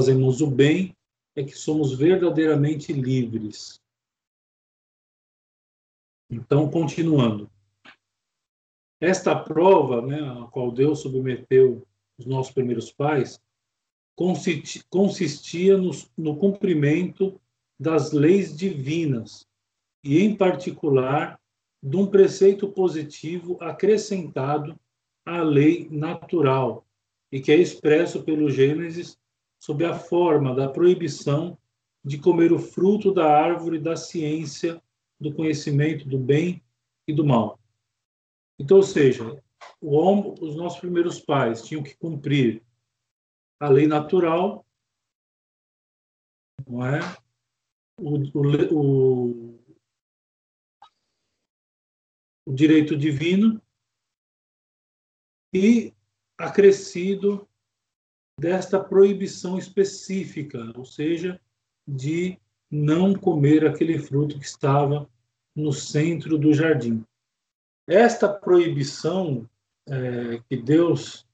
fazemos o bem é que somos verdadeiramente livres. Então, continuando. Esta prova, né, a qual Deus submeteu os nossos primeiros pais, consistia no, no cumprimento das leis divinas e, em particular, de um preceito positivo acrescentado à lei natural e que é expresso pelo Gênesis sob a forma da proibição de comer o fruto da árvore da ciência do conhecimento do bem e do mal. Então, ou seja, homem, os nossos primeiros pais tinham que cumprir a lei natural, não é? O, o, o direito divino e acrescido desta proibição específica, ou seja, de não comer aquele fruto que estava no centro do jardim. Esta proibição é, que Deus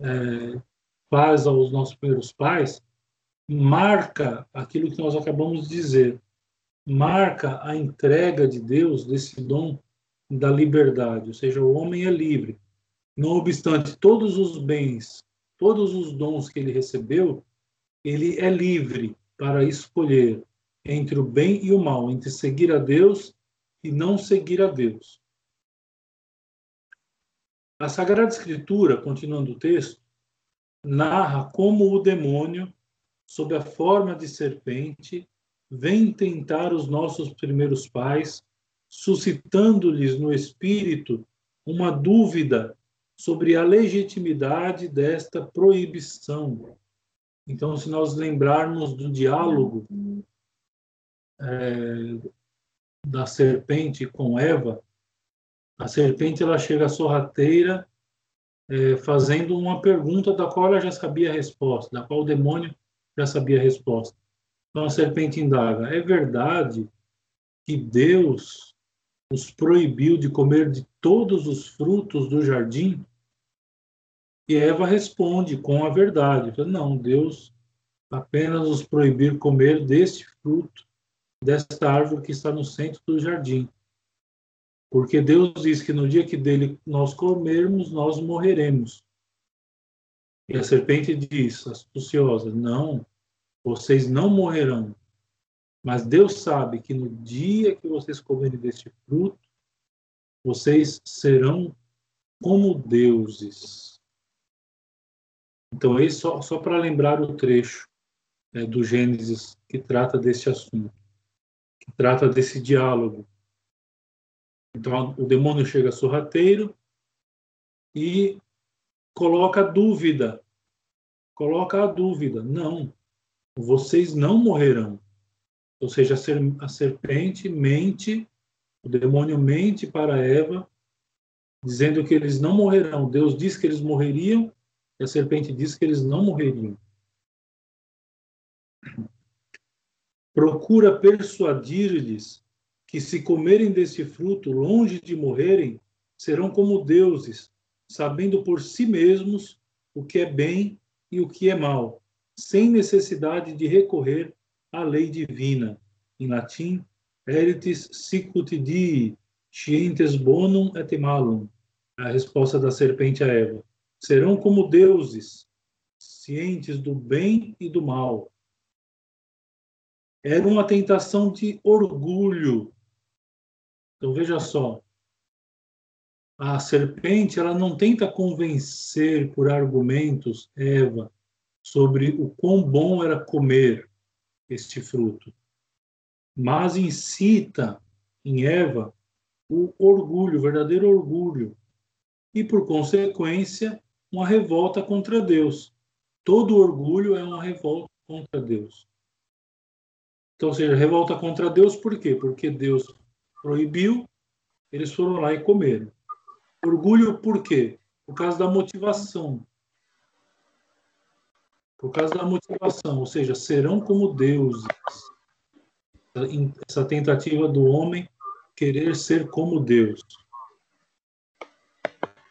é, faz aos nossos primeiros pais marca aquilo que nós acabamos de dizer, marca a entrega de Deus desse dom da liberdade, ou seja, o homem é livre. Não obstante todos os bens, todos os dons que ele recebeu, ele é livre para escolher entre o bem e o mal, entre seguir a Deus e não seguir a Deus. A Sagrada Escritura, continuando o texto, narra como o demônio, sob a forma de serpente, vem tentar os nossos primeiros pais, suscitando-lhes no espírito uma dúvida sobre a legitimidade desta proibição. Então, se nós lembrarmos do diálogo é, da serpente com Eva, a serpente ela chega sorrateira é, fazendo uma pergunta da qual ela já sabia a resposta, da qual o demônio já sabia a resposta. Então a serpente indaga: é verdade que Deus os proibiu de comer de todos os frutos do jardim? E Eva responde com a verdade: não, Deus apenas os proibir comer deste fruto, desta árvore que está no centro do jardim. Porque Deus diz que no dia que dele nós comermos, nós morreremos. E a serpente diz, astuciosa, não, vocês não morrerão. Mas Deus sabe que no dia que vocês comerem deste fruto, vocês serão como deuses. Então, aí só, só para lembrar o trecho é, do Gênesis que trata desse assunto, que trata desse diálogo então o demônio chega sorrateiro e coloca dúvida. Coloca a dúvida. Não, vocês não morrerão. Ou seja, a serpente mente, o demônio mente para Eva, dizendo que eles não morrerão. Deus diz que eles morreriam e a serpente diz que eles não morreriam. Procura persuadir-lhes que se comerem desse fruto, longe de morrerem, serão como deuses, sabendo por si mesmos o que é bem e o que é mal, sem necessidade de recorrer à lei divina. Em latim, eritis sicut dii, scientes bonum et malum. A resposta da serpente a Eva. Serão como deuses, cientes do bem e do mal. Era uma tentação de orgulho então veja só, a serpente ela não tenta convencer por argumentos Eva sobre o quão bom era comer este fruto, mas incita em Eva o orgulho, o verdadeiro orgulho, e por consequência uma revolta contra Deus. Todo orgulho é uma revolta contra Deus. Então, ou seja, revolta contra Deus por quê? Porque Deus proibiu, eles foram lá e comeram. Orgulho por quê? Por causa da motivação. Por causa da motivação, ou seja, serão como deuses. Essa tentativa do homem querer ser como Deus.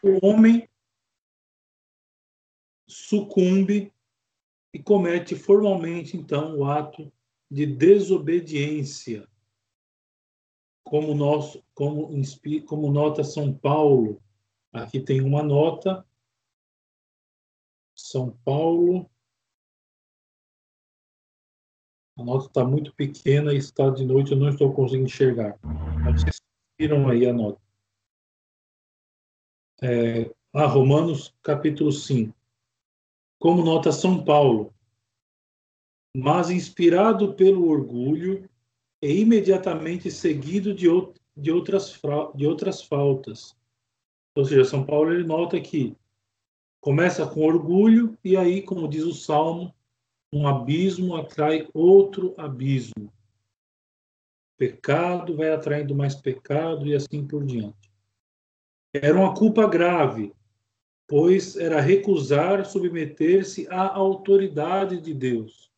O homem sucumbe e comete formalmente, então, o ato de desobediência. Como, nós, como, como nota São Paulo, aqui tem uma nota, São Paulo, a nota está muito pequena e está de noite, eu não estou conseguindo enxergar. Mas vocês viram aí a nota. É, ah, Romanos capítulo 5 como nota São Paulo, mas inspirado pelo orgulho e imediatamente seguido de, de, outras, de outras faltas. Ou seja, São Paulo ele nota que começa com orgulho e aí, como diz o Salmo, um abismo atrai outro abismo. Pecado vai atraindo mais pecado e assim por diante. Era uma culpa grave, pois era recusar submeter-se à autoridade de Deus.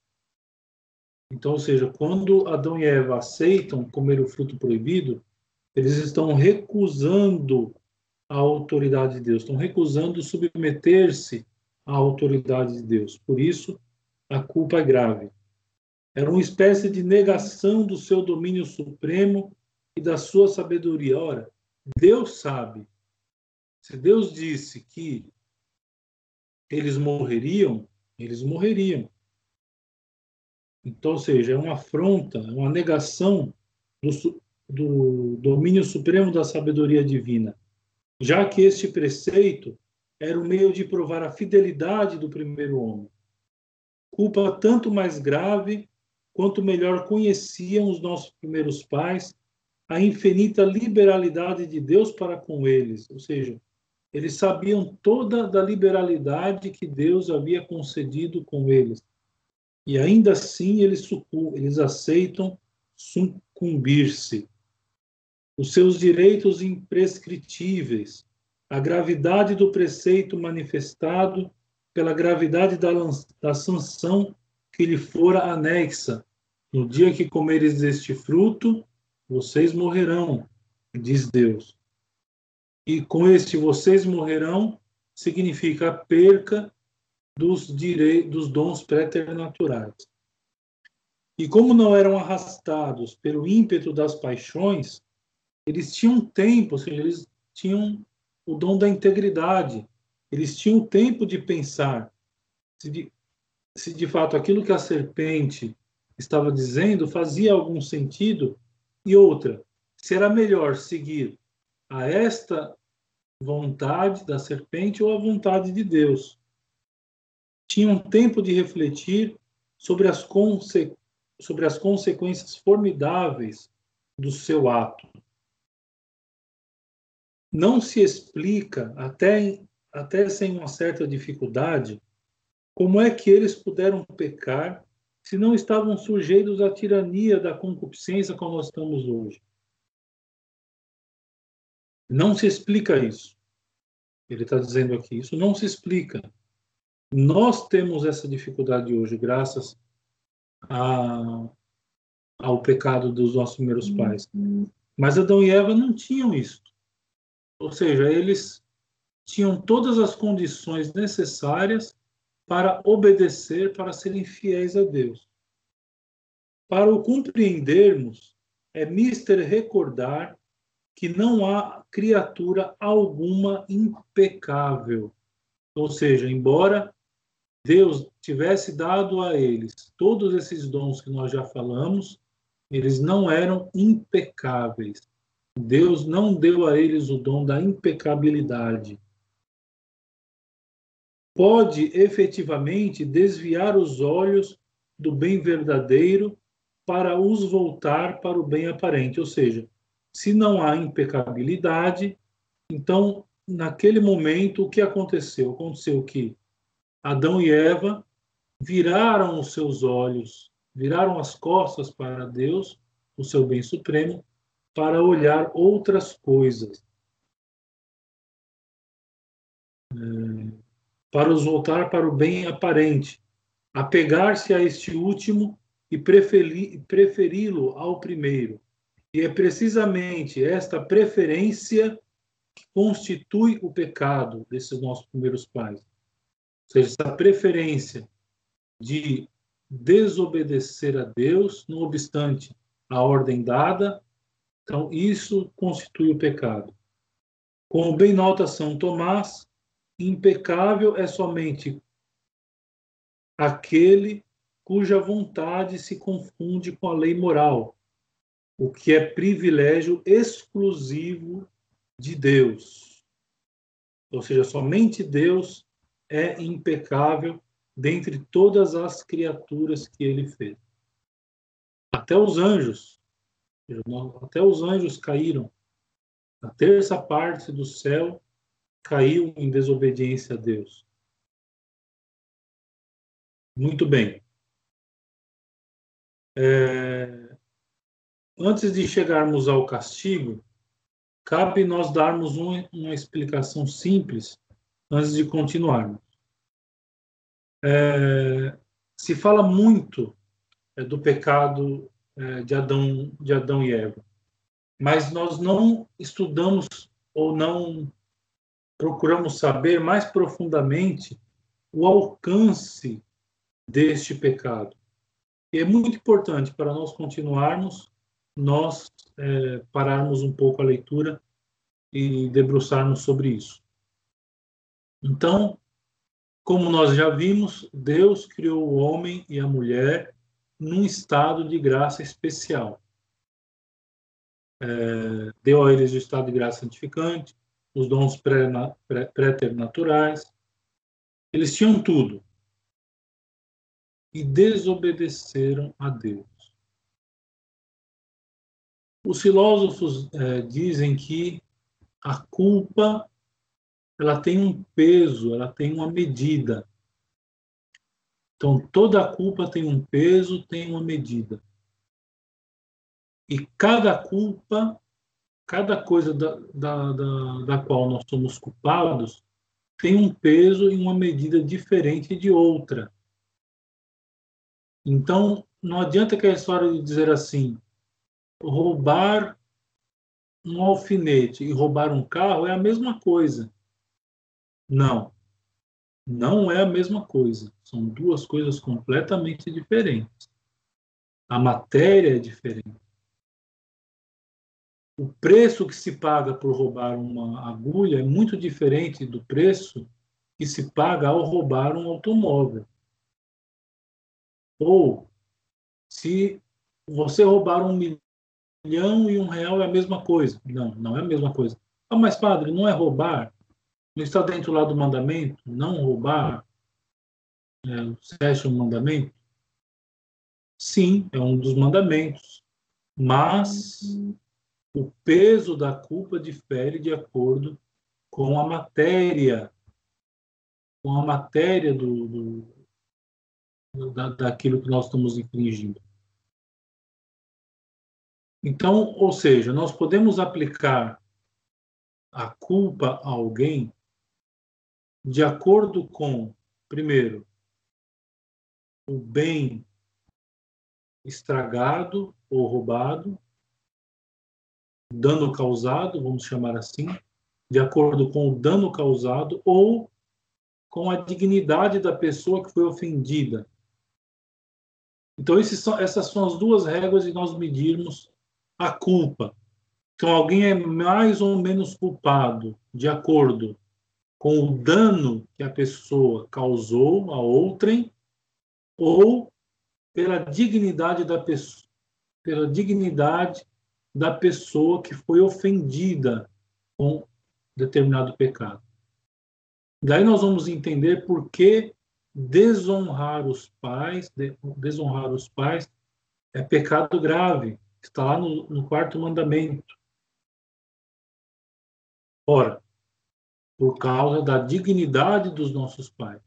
Então, ou seja, quando Adão e Eva aceitam comer o fruto proibido, eles estão recusando a autoridade de Deus, estão recusando submeter-se à autoridade de Deus. Por isso, a culpa é grave. Era uma espécie de negação do seu domínio supremo e da sua sabedoria. Ora, Deus sabe se Deus disse que eles morreriam, eles morreriam. Então, ou seja, é uma afronta, é uma negação do, do domínio supremo da sabedoria divina, já que este preceito era o meio de provar a fidelidade do primeiro homem. Culpa tanto mais grave quanto melhor conheciam os nossos primeiros pais a infinita liberalidade de Deus para com eles, ou seja, eles sabiam toda da liberalidade que Deus havia concedido com eles. E ainda assim eles, eles aceitam sucumbir-se. Os seus direitos imprescritíveis, a gravidade do preceito manifestado pela gravidade da, da sanção que lhe fora anexa. No dia que comeres deste fruto, vocês morrerão, diz Deus e com este vocês morrerão, significa a perca dos direitos, dos dons preternaturais. E como não eram arrastados pelo ímpeto das paixões, eles tinham tempo, ou seja, eles tinham o dom da integridade, eles tinham tempo de pensar se de, se de fato aquilo que a serpente estava dizendo fazia algum sentido, e outra, se era melhor seguir a esta vontade da serpente ou a vontade de Deus. Tinham tempo de refletir sobre as, conse sobre as consequências formidáveis do seu ato. Não se explica, até, até sem uma certa dificuldade, como é que eles puderam pecar se não estavam sujeitos à tirania da concupiscência como nós estamos hoje. Não se explica isso. Ele está dizendo aqui, isso não se explica. Nós temos essa dificuldade hoje, graças a, ao pecado dos nossos primeiros pais. Mas Adão e Eva não tinham isso. Ou seja, eles tinham todas as condições necessárias para obedecer, para serem fiéis a Deus. Para o compreendermos, é mister recordar que não há criatura alguma impecável. Ou seja, embora Deus tivesse dado a eles todos esses dons que nós já falamos, eles não eram impecáveis. Deus não deu a eles o dom da impecabilidade. Pode efetivamente desviar os olhos do bem verdadeiro para os voltar para o bem aparente, ou seja, se não há impecabilidade, então, naquele momento, o que aconteceu? Aconteceu que Adão e Eva viraram os seus olhos, viraram as costas para Deus, o seu bem supremo, para olhar outras coisas. É, para os voltar para o bem aparente, apegar-se a este último e preferi-lo ao primeiro. E é precisamente esta preferência que constitui o pecado desses nossos primeiros pais. Ou seja, essa preferência de desobedecer a Deus, não obstante a ordem dada. Então, isso constitui o pecado. Como bem nota São Tomás, impecável é somente aquele cuja vontade se confunde com a lei moral, o que é privilégio exclusivo de Deus. Ou seja, somente Deus é impecável dentre todas as criaturas que ele fez. Até os anjos, até os anjos caíram. A terça parte do céu caiu em desobediência a Deus. Muito bem. É... Antes de chegarmos ao castigo, cabe nós darmos uma, uma explicação simples antes de continuarmos. É, se fala muito é, do pecado é, de Adão, de Adão e Eva, mas nós não estudamos ou não procuramos saber mais profundamente o alcance deste pecado. E é muito importante para nós continuarmos, nós é, pararmos um pouco a leitura e debruçarmos sobre isso. Então, como nós já vimos, Deus criou o homem e a mulher num estado de graça especial. É, deu a eles o estado de graça santificante, os dons pré-naturais. Eles tinham tudo. E desobedeceram a Deus. Os filósofos é, dizem que a culpa ela tem um peso, ela tem uma medida. Então, toda culpa tem um peso, tem uma medida. E cada culpa, cada coisa da, da, da, da qual nós somos culpados, tem um peso e uma medida diferente de outra. Então, não adianta aquela história de dizer assim: roubar um alfinete e roubar um carro é a mesma coisa. Não. Não é a mesma coisa. São duas coisas completamente diferentes. A matéria é diferente. O preço que se paga por roubar uma agulha é muito diferente do preço que se paga ao roubar um automóvel. Ou, se você roubar um milhão e um real é a mesma coisa. Não, não é a mesma coisa. Ah, mas padre, não é roubar? Não está dentro lá do mandamento? Não roubar? É, o sétimo mandamento? Sim, é um dos mandamentos. Mas o peso da culpa difere de acordo com a matéria, com a matéria do, do da, daquilo que nós estamos infringindo. Então, ou seja, nós podemos aplicar a culpa a alguém de acordo com, primeiro, o bem estragado ou roubado, dano causado, vamos chamar assim, de acordo com o dano causado ou com a dignidade da pessoa que foi ofendida. Então, são, essas são as duas regras de nós medirmos a culpa. Então, alguém é mais ou menos culpado de acordo com o dano que a pessoa causou a outrem ou pela dignidade da pessoa, pela dignidade da pessoa que foi ofendida com determinado pecado. Daí nós vamos entender por que desonrar os pais, desonrar os pais é pecado grave, está lá no, no quarto mandamento. Ora, por causa da dignidade dos nossos pais.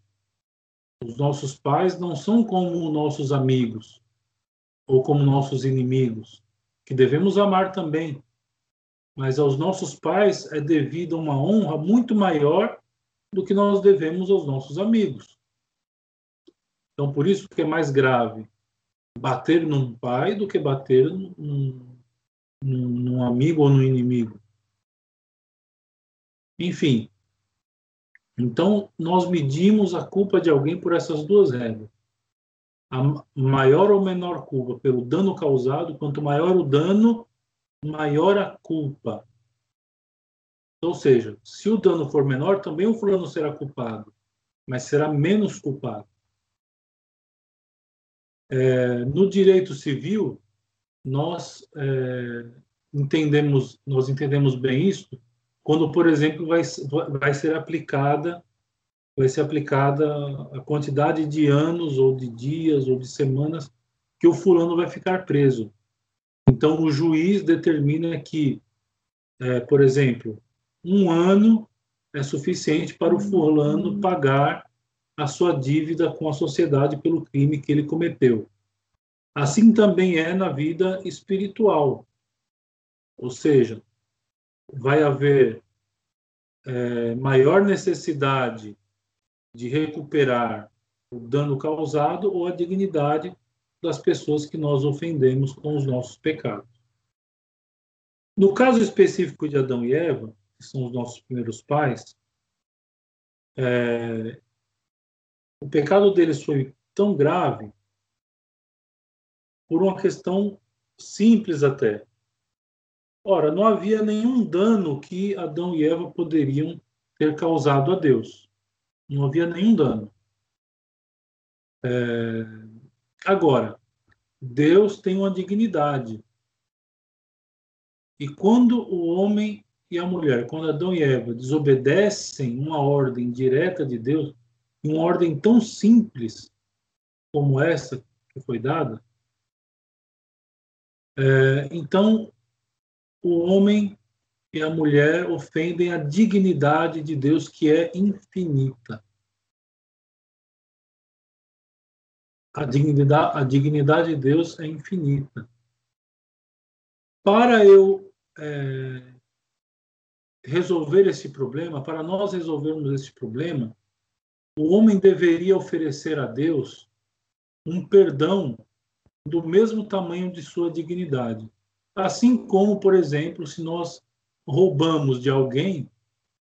Os nossos pais não são como nossos amigos ou como nossos inimigos, que devemos amar também. Mas aos nossos pais é devida uma honra muito maior do que nós devemos aos nossos amigos. Então, por isso que é mais grave bater num pai do que bater num, num, num amigo ou num inimigo. Enfim, então, nós medimos a culpa de alguém por essas duas regras. A maior ou menor culpa pelo dano causado, quanto maior o dano, maior a culpa. Ou seja, se o dano for menor, também o fulano será culpado, mas será menos culpado. É, no direito civil, nós é, entendemos, nós entendemos bem isso quando, por exemplo, vai, vai ser aplicada vai ser aplicada a quantidade de anos ou de dias ou de semanas que o fulano vai ficar preso. Então, o juiz determina que, é, por exemplo, um ano é suficiente para o fulano pagar a sua dívida com a sociedade pelo crime que ele cometeu. Assim também é na vida espiritual. Ou seja, vai haver é, maior necessidade de recuperar o dano causado ou a dignidade das pessoas que nós ofendemos com os nossos pecados. No caso específico de Adão e Eva, que são os nossos primeiros pais, é, o pecado deles foi tão grave por uma questão simples até. Ora, não havia nenhum dano que Adão e Eva poderiam ter causado a Deus. Não havia nenhum dano. É... Agora, Deus tem uma dignidade. E quando o homem e a mulher, quando Adão e Eva desobedecem uma ordem direta de Deus, uma ordem tão simples como essa que foi dada, é, então o homem e a mulher ofendem a dignidade de Deus, que é infinita. A dignidade, a dignidade de Deus é infinita. Para eu é, resolver esse problema, para nós resolvermos esse problema, o homem deveria oferecer a Deus um perdão do mesmo tamanho de sua dignidade. Assim como, por exemplo, se nós roubamos de alguém,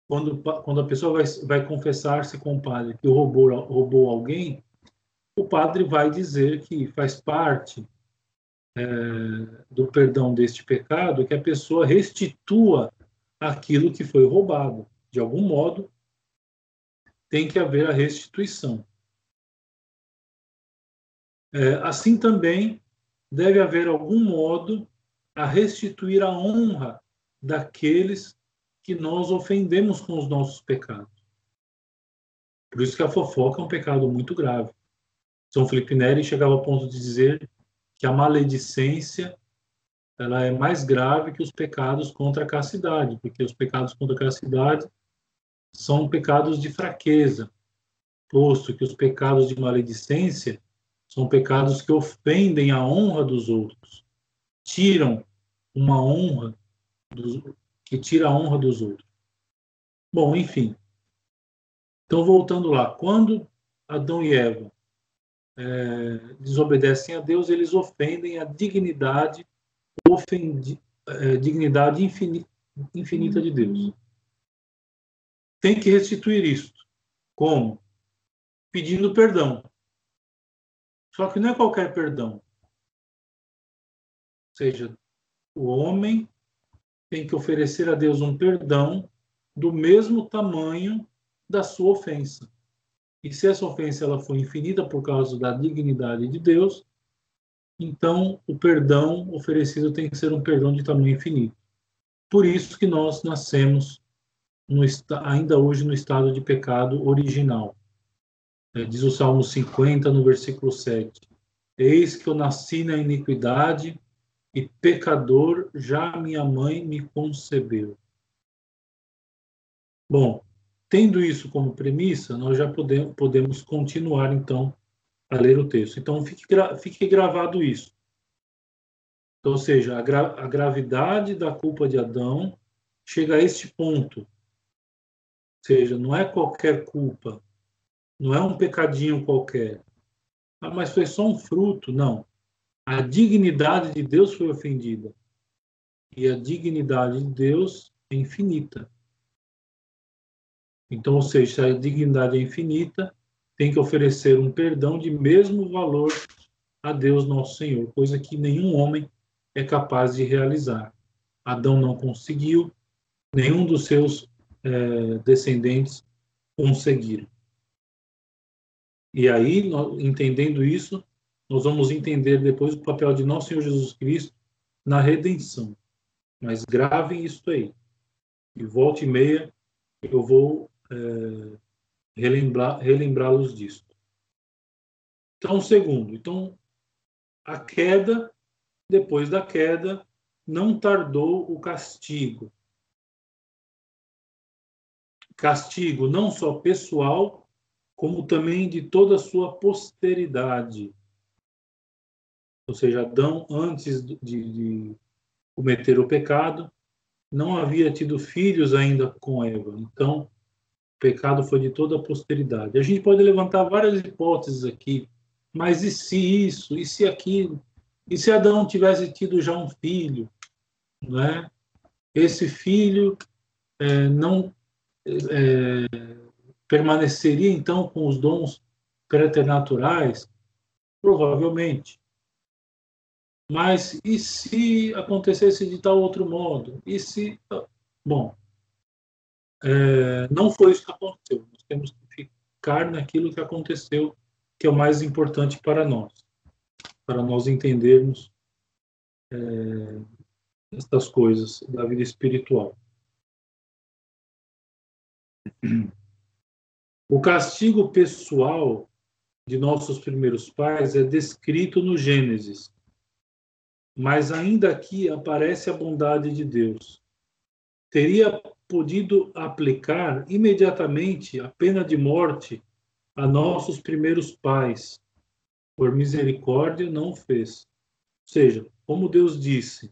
quando, quando a pessoa vai, vai confessar-se com o padre que roubou, roubou alguém, o padre vai dizer que faz parte é, do perdão deste pecado que a pessoa restitua aquilo que foi roubado. De algum modo, tem que haver a restituição. É, assim também deve haver algum modo a restituir a honra daqueles que nós ofendemos com os nossos pecados. Por isso que a fofoca é um pecado muito grave. São Felipe Neri chegava ao ponto de dizer que a maledicência ela é mais grave que os pecados contra a castidade, porque os pecados contra a castidade são pecados de fraqueza, posto que os pecados de maledicência são pecados que ofendem a honra dos outros, tiram uma honra dos, que tira a honra dos outros. Bom, enfim. Então, voltando lá, quando Adão e Eva é, desobedecem a Deus, eles ofendem a dignidade, ofendi, é, dignidade infinita, infinita de Deus. Tem que restituir isto. Como? Pedindo perdão. Só que não é qualquer perdão. Ou seja, o homem tem que oferecer a Deus um perdão do mesmo tamanho da sua ofensa. E se essa ofensa ela foi infinita por causa da dignidade de Deus, então o perdão oferecido tem que ser um perdão de tamanho infinito. Por isso que nós nascemos no, ainda hoje no estado de pecado original. É, diz o Salmo 50, no versículo 7. Eis que eu nasci na iniquidade e pecador já minha mãe me concebeu. Bom, tendo isso como premissa, nós já podemos, podemos continuar então a ler o texto. Então fique, fique gravado isso. Então, ou seja, a, gra, a gravidade da culpa de Adão chega a este ponto. Ou seja, não é qualquer culpa, não é um pecadinho qualquer. Ah, mas foi só um fruto. Não a dignidade de Deus foi ofendida. E a dignidade de Deus é infinita. Então, ou seja, se a dignidade é infinita, tem que oferecer um perdão de mesmo valor a Deus nosso Senhor, coisa que nenhum homem é capaz de realizar. Adão não conseguiu, nenhum dos seus é, descendentes conseguiram. E aí, entendendo isso, nós vamos entender depois o papel de nosso Senhor Jesus Cristo na redenção. Mas gravem isso aí. E volta e meia eu vou é, relembrar, relembrá-los disso. Então, segundo, então a queda, depois da queda, não tardou o castigo. Castigo não só pessoal, como também de toda a sua posteridade. Ou seja, Adão, antes de, de cometer o pecado, não havia tido filhos ainda com Eva. Então, o pecado foi de toda a posteridade. A gente pode levantar várias hipóteses aqui, mas e se isso, e se aquilo? E se Adão tivesse tido já um filho, né? Esse filho é, não é, permaneceria então com os dons preternaturais? Provavelmente. Mas e se acontecesse de tal outro modo? E se. Bom, é, não foi isso que aconteceu. Nós temos que ficar naquilo que aconteceu, que é o mais importante para nós, para nós entendermos é, estas coisas da vida espiritual. O castigo pessoal de nossos primeiros pais é descrito no Gênesis mas ainda aqui aparece a bondade de Deus. Teria podido aplicar imediatamente a pena de morte a nossos primeiros pais. Por misericórdia, não fez. Ou seja, como Deus disse,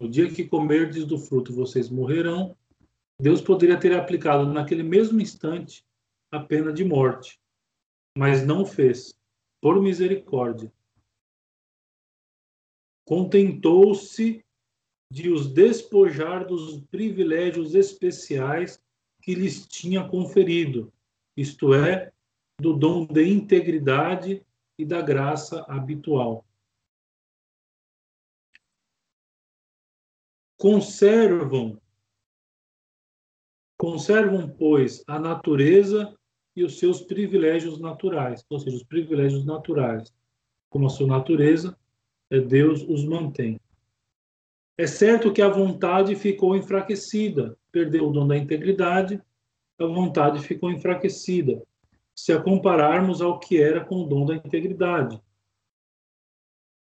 no dia que comerdes do fruto vocês morrerão, Deus poderia ter aplicado naquele mesmo instante a pena de morte, mas não fez, por misericórdia contentou-se de os despojar dos privilégios especiais que lhes tinha conferido, isto é, do dom de integridade e da graça habitual. Conservam conservam, pois, a natureza e os seus privilégios naturais, ou seja, os privilégios naturais, como a sua natureza, Deus os mantém. É certo que a vontade ficou enfraquecida, perdeu o dom da integridade, a vontade ficou enfraquecida, se a compararmos ao que era com o dom da integridade.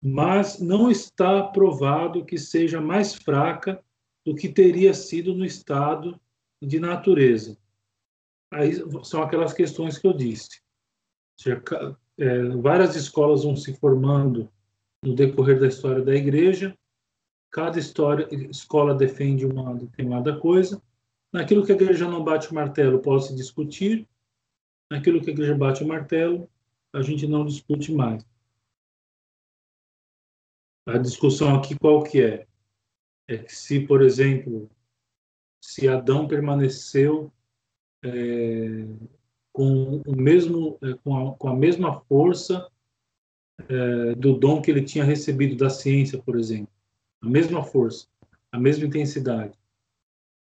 Mas não está provado que seja mais fraca do que teria sido no estado de natureza. Aí são aquelas questões que eu disse. Seja, é, várias escolas vão se formando no decorrer da história da igreja. Cada história, escola defende uma determinada coisa. Naquilo que a igreja não bate o martelo, pode se discutir. Naquilo que a igreja bate o martelo, a gente não discute mais. A discussão aqui qual que é? É que se, por exemplo, se Adão permaneceu é, com o mesmo, é, com, a, com a mesma força é, do dom que ele tinha recebido da ciência, por exemplo. A mesma força, a mesma intensidade.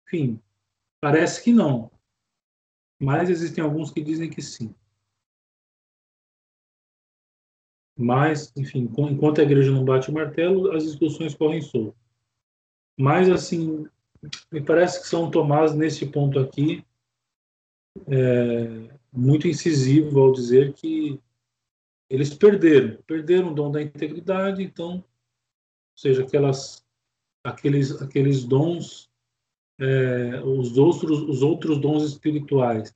Enfim, parece que não. Mas existem alguns que dizem que sim. Mas, enfim, enquanto a igreja não bate o martelo, as discussões correm soltas. Mas, assim, me parece que São Tomás, nesse ponto aqui, é muito incisivo ao dizer que eles perderam, perderam o dom da integridade, então, ou seja, aquelas, aqueles, aqueles dons, é, os, outros, os outros dons espirituais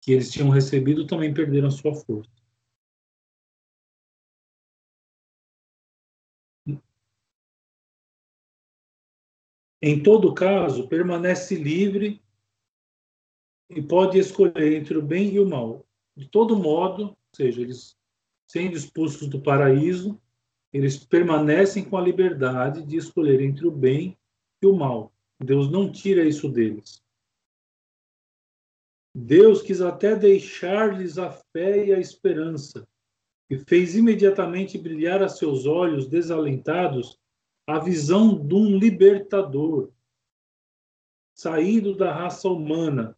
que eles tinham recebido também perderam a sua força. Em todo caso, permanece livre e pode escolher entre o bem e o mal. De todo modo, ou seja, eles sendo expulsos do paraíso, eles permanecem com a liberdade de escolher entre o bem e o mal. Deus não tira isso deles. Deus quis até deixar-lhes a fé e a esperança, e fez imediatamente brilhar a seus olhos desalentados a visão de um libertador, saído da raça humana,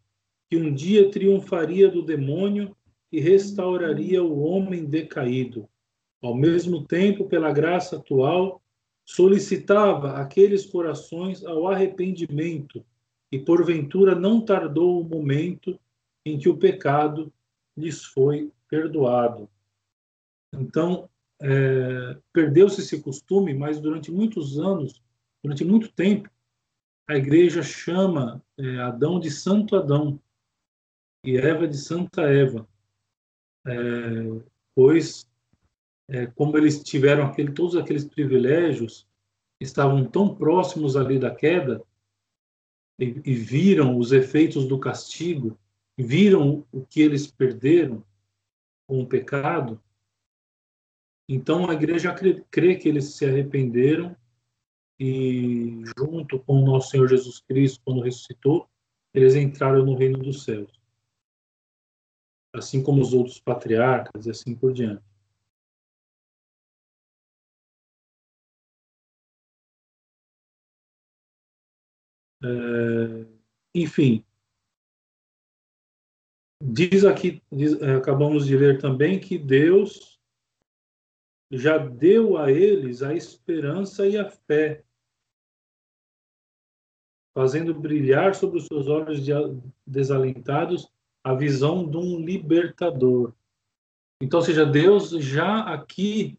que um dia triunfaria do demônio e restauraria o homem decaído. Ao mesmo tempo, pela graça atual, solicitava aqueles corações ao arrependimento e porventura não tardou o momento em que o pecado lhes foi perdoado. Então, é, perdeu-se esse costume, mas durante muitos anos, durante muito tempo, a igreja chama é, Adão de Santo Adão e Eva de Santa Eva, é, pois é, como eles tiveram aquele, todos aqueles privilégios, estavam tão próximos ali da queda e, e viram os efeitos do castigo, viram o que eles perderam com o pecado, então a igreja crê, crê, que eles se arrependeram e, junto com o nosso Senhor Jesus Cristo, quando ressuscitou, eles entraram no reino dos céus. Assim como os outros patriarcas e assim por diante. É, enfim, diz aqui, diz, é, acabamos de ler também que Deus já deu a eles a esperança e a fé, fazendo brilhar sobre os seus olhos desalentados a visão de um libertador. Então, seja, Deus já aqui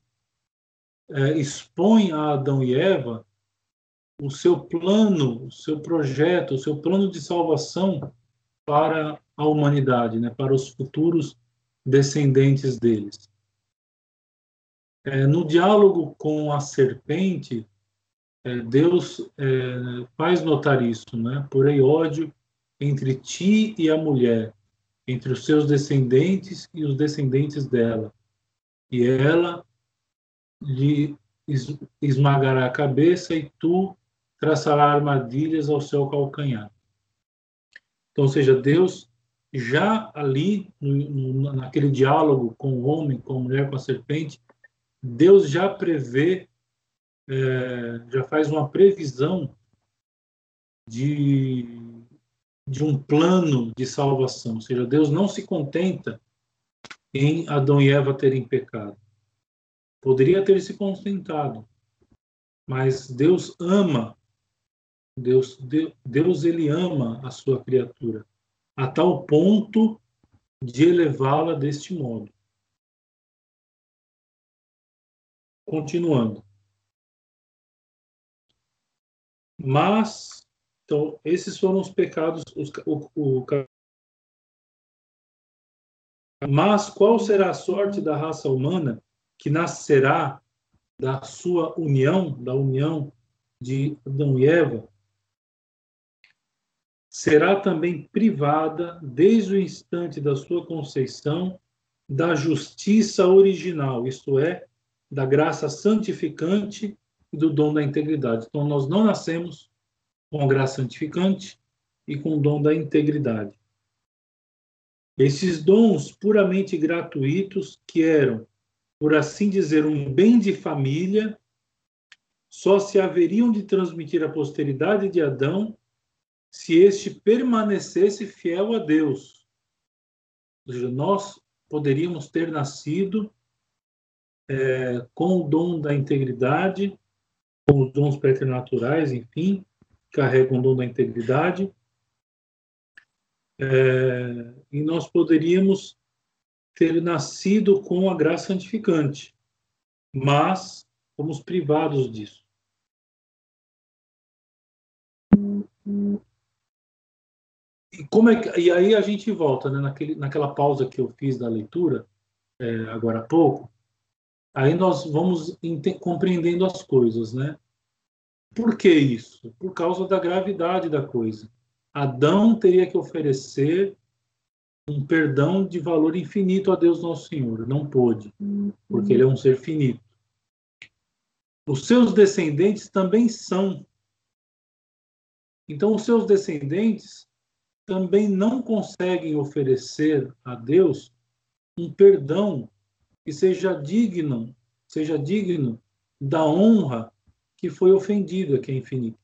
é, expõe a Adão e Eva o seu plano, o seu projeto, o seu plano de salvação para a humanidade, né, para os futuros descendentes deles. É, no diálogo com a serpente, é, Deus é, faz notar isso, né? Porém, ódio entre ti e a mulher, entre os seus descendentes e os descendentes dela. E ela lhe esmagará a cabeça e tu traçará armadilhas ao seu calcanhar. Então, ou seja, Deus já ali, no, naquele diálogo com o homem, com a mulher, com a serpente, Deus já prevê, é, já faz uma previsão de, de um plano de salvação. Ou seja, Deus não se contenta em Adão e Eva terem pecado. Poderia ter se contentado, mas Deus ama Deus, Deus ele ama a sua criatura a tal ponto de elevá-la deste modo. Continuando. Mas, então, esses foram os pecados. Os, o, o, mas qual será a sorte da raça humana que nascerá da sua união, da união de Adão e Eva, será também privada, desde o instante da sua conceição, da justiça original, isto é, da graça santificante e do dom da integridade. Então, nós não nascemos com a graça santificante e com o dom da integridade. Esses dons puramente gratuitos, que eram, por assim dizer, um bem de família, só se haveriam de transmitir à posteridade de Adão se este permanecesse fiel a Deus. Ou seja, nós poderíamos ter nascido é, com o dom da integridade, com os dons preternaturais, enfim, carregam o dom da integridade, é, e nós poderíamos ter nascido com a graça santificante, mas fomos privados disso. E, como é que, e aí a gente volta, né, naquele, naquela pausa que eu fiz da leitura, é, agora há pouco, aí nós vamos compreendendo as coisas, né? Por que isso? Por causa da gravidade da coisa. Adão teria que oferecer um perdão de valor infinito a Deus Nosso Senhor. Não pôde, porque ele é um ser finito. Os seus descendentes também são. Então, os seus descendentes também não conseguem oferecer a Deus um perdão que seja digno, seja digno da honra que foi ofendida, que é infinita.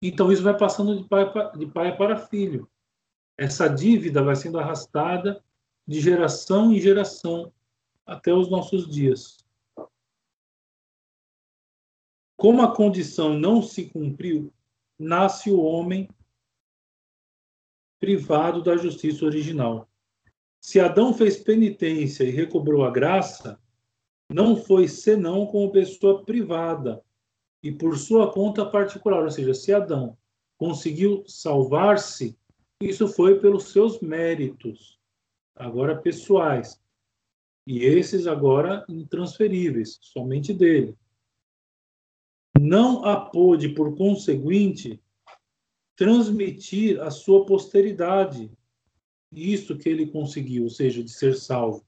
Então isso vai passando de pai, de pai para filho. Essa dívida vai sendo arrastada de geração em geração até os nossos dias. Como a condição não se cumpriu, nasce o homem privado da justiça original. Se Adão fez penitência e recobrou a graça, não foi senão como pessoa privada e por sua conta particular, ou seja, se Adão conseguiu salvar-se, isso foi pelos seus méritos, agora pessoais, e esses agora intransferíveis, somente dele. Não a pôde, por conseguinte, transmitir à sua posteridade isso que ele conseguiu, ou seja, de ser salvo.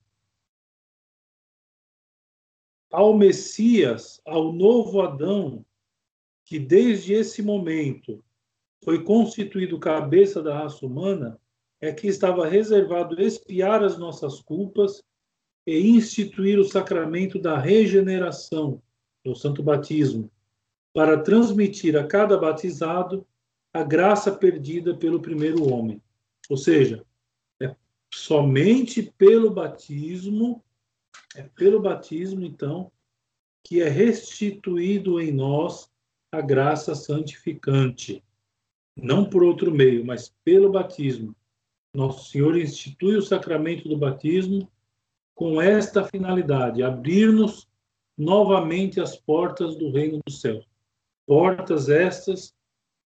Ao Messias, ao novo Adão, que desde esse momento foi constituído cabeça da raça humana, é que estava reservado expiar as nossas culpas e instituir o sacramento da regeneração, o santo batismo, para transmitir a cada batizado a graça perdida pelo primeiro homem. Ou seja, é somente pelo batismo, é pelo batismo, então, que é restituído em nós a graça santificante. Não por outro meio, mas pelo batismo. Nosso Senhor institui o sacramento do batismo com esta finalidade: abrir-nos novamente as portas do reino do céu. Portas estas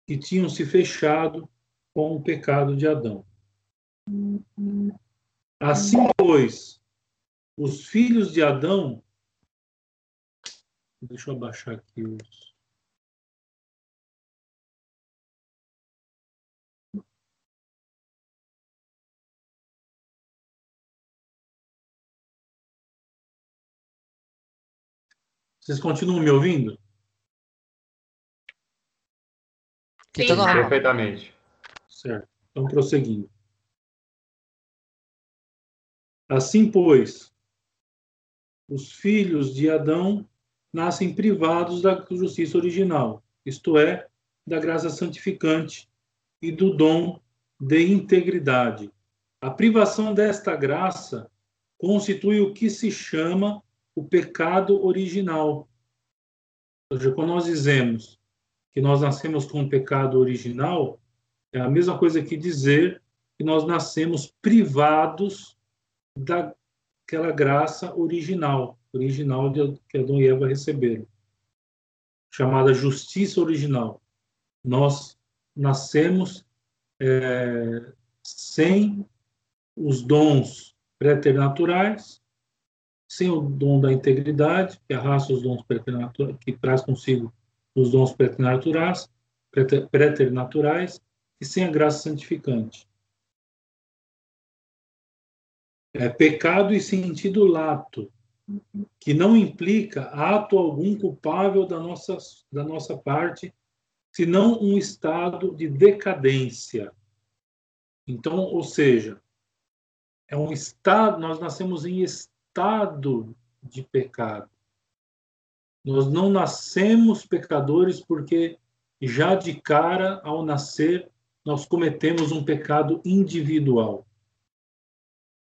que tinham se fechado com o pecado de Adão. Assim, pois, os filhos de Adão. Deixa eu abaixar aqui os. Vocês continuam me ouvindo? Sim, Sim perfeitamente. Certo. Então, prosseguindo. Assim, pois, os filhos de Adão nascem privados da justiça original, isto é, da graça santificante e do dom de integridade. A privação desta graça constitui o que se chama o pecado original. Ou seja, quando nós dizemos que nós nascemos com o pecado original, é a mesma coisa que dizer que nós nascemos privados daquela graça original, original de, que Adão e Eva receberam, chamada justiça original. Nós nascemos é, sem os dons preternaturais sem o dom da integridade, que arrasta os dons preternaturais, que traz consigo os dons preternaturais, preternaturais e sem a graça santificante. É pecado e sentido lato, que não implica ato algum culpável da nossa, da nossa parte, senão um estado de decadência. Então, ou seja, é um estado, nós nascemos em estado de pecado. Nós não nascemos pecadores porque já de cara, ao nascer, nós cometemos um pecado individual.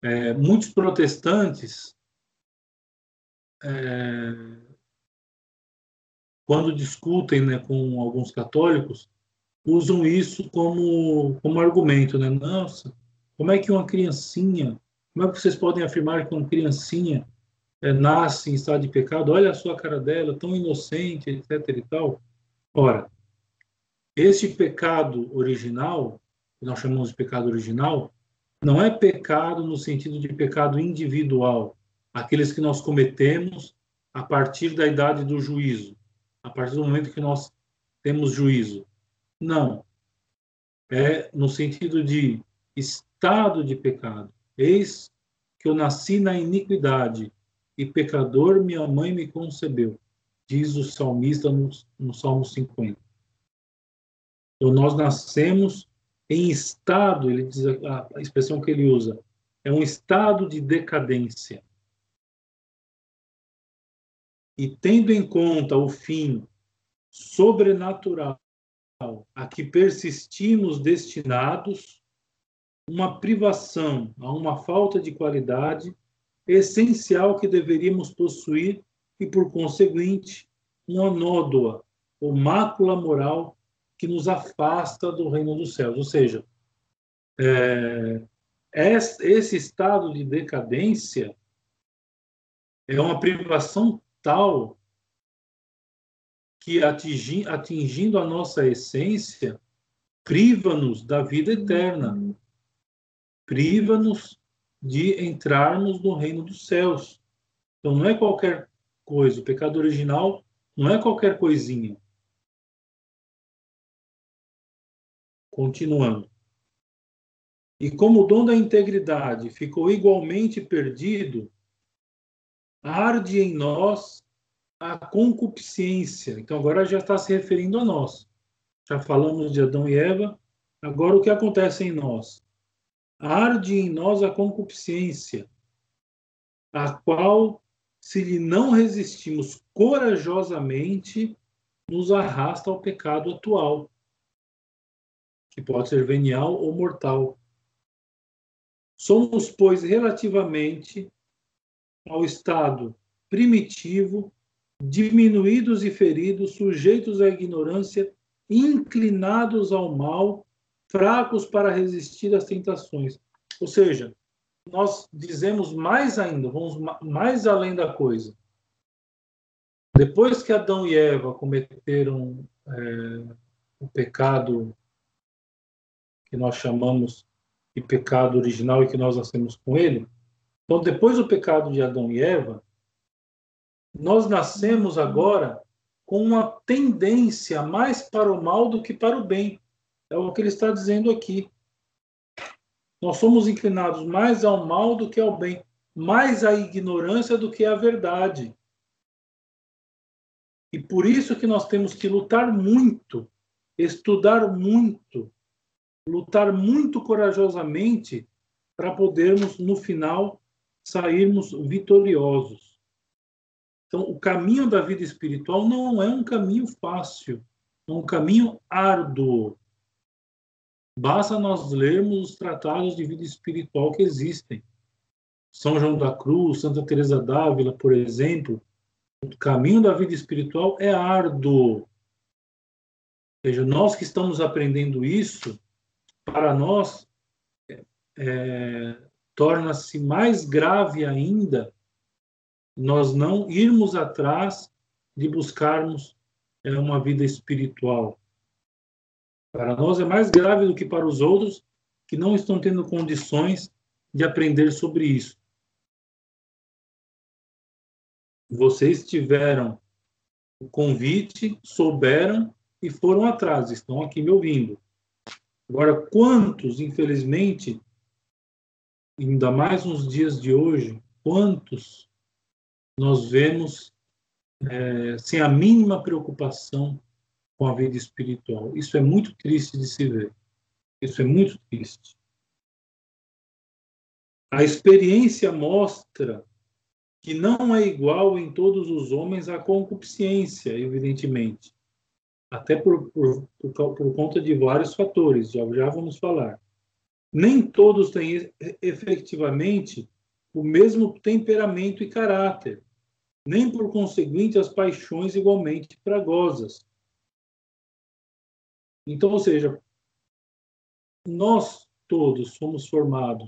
É, muitos protestantes, é, quando discutem né, com alguns católicos, usam isso como, como argumento, né? Nossa, como é que uma criancinha como é que vocês podem afirmar que uma criancinha é, nasce em estado de pecado? Olha a sua cara dela, tão inocente, etc. e tal. Ora, esse pecado original, que nós chamamos de pecado original, não é pecado no sentido de pecado individual, aqueles que nós cometemos a partir da idade do juízo, a partir do momento que nós temos juízo. Não. É no sentido de estado de pecado. Eis que eu nasci na iniquidade, e pecador minha mãe me concebeu, diz o salmista no, no Salmo 50. Então, nós nascemos em estado, ele diz a, a expressão que ele usa, é um estado de decadência. E tendo em conta o fim sobrenatural a que persistimos destinados, uma privação, a uma falta de qualidade essencial que deveríamos possuir e, por conseguinte, uma nódoa ou mácula moral que nos afasta do reino dos céus. Ou seja, é, esse estado de decadência é uma privação tal que atingi, atingindo a nossa essência, priva-nos da vida eterna, priva-nos de entrarmos no reino dos céus. Então não é qualquer coisa, o pecado original não é qualquer coisinha. Continuando. E como o dom da integridade ficou igualmente perdido, arde em nós a concupiscência. Então agora já está se referindo a nós. Já falamos de Adão e Eva. Agora o que acontece em nós? Arde em nós a concupiscência, a qual, se lhe não resistimos corajosamente, nos arrasta ao pecado atual, que pode ser venial ou mortal. Somos, pois, relativamente ao estado primitivo, diminuídos e feridos, sujeitos à ignorância, inclinados ao mal, fracos para resistir às tentações. Ou seja, nós dizemos mais ainda, vamos mais além da coisa. Depois que Adão e Eva cometeram é, o pecado que nós chamamos e pecado original e que nós nascemos com ele. Então, depois do pecado de Adão e Eva, nós nascemos agora com uma tendência mais para o mal do que para o bem. É o que ele está dizendo aqui. Nós somos inclinados mais ao mal do que ao bem, mais à ignorância do que à verdade. E por isso que nós temos que lutar muito, estudar muito, lutar muito corajosamente para podermos, no final, sairmos vitoriosos. Então, o caminho da vida espiritual não é um caminho fácil, é um caminho árduo. Basta nós lermos os tratados de vida espiritual que existem. São João da Cruz, Santa Teresa d'Ávila, por exemplo, o caminho da vida espiritual é árduo. Ou seja, nós que estamos aprendendo isso, para nós é, torna-se mais grave ainda nós não irmos atrás de buscarmos é, uma vida espiritual. Para nós é mais grave do que para os outros que não estão tendo condições de aprender sobre isso. Vocês tiveram o convite, souberam e foram atrás, estão aqui me ouvindo. Agora, quantos, infelizmente, ainda mais nos dias de hoje, quantos nós vemos é, sem a mínima preocupação com a vida espiritual? Isso é muito triste de se ver. Isso é muito triste. A experiência mostra que não é igual em todos os homens a concupiscência, evidentemente até por, por, por, por conta de vários fatores, já, já vamos falar. Nem todos têm efetivamente o mesmo temperamento e caráter, nem por conseguinte as paixões igualmente fragosas. Então, ou seja, nós todos somos formados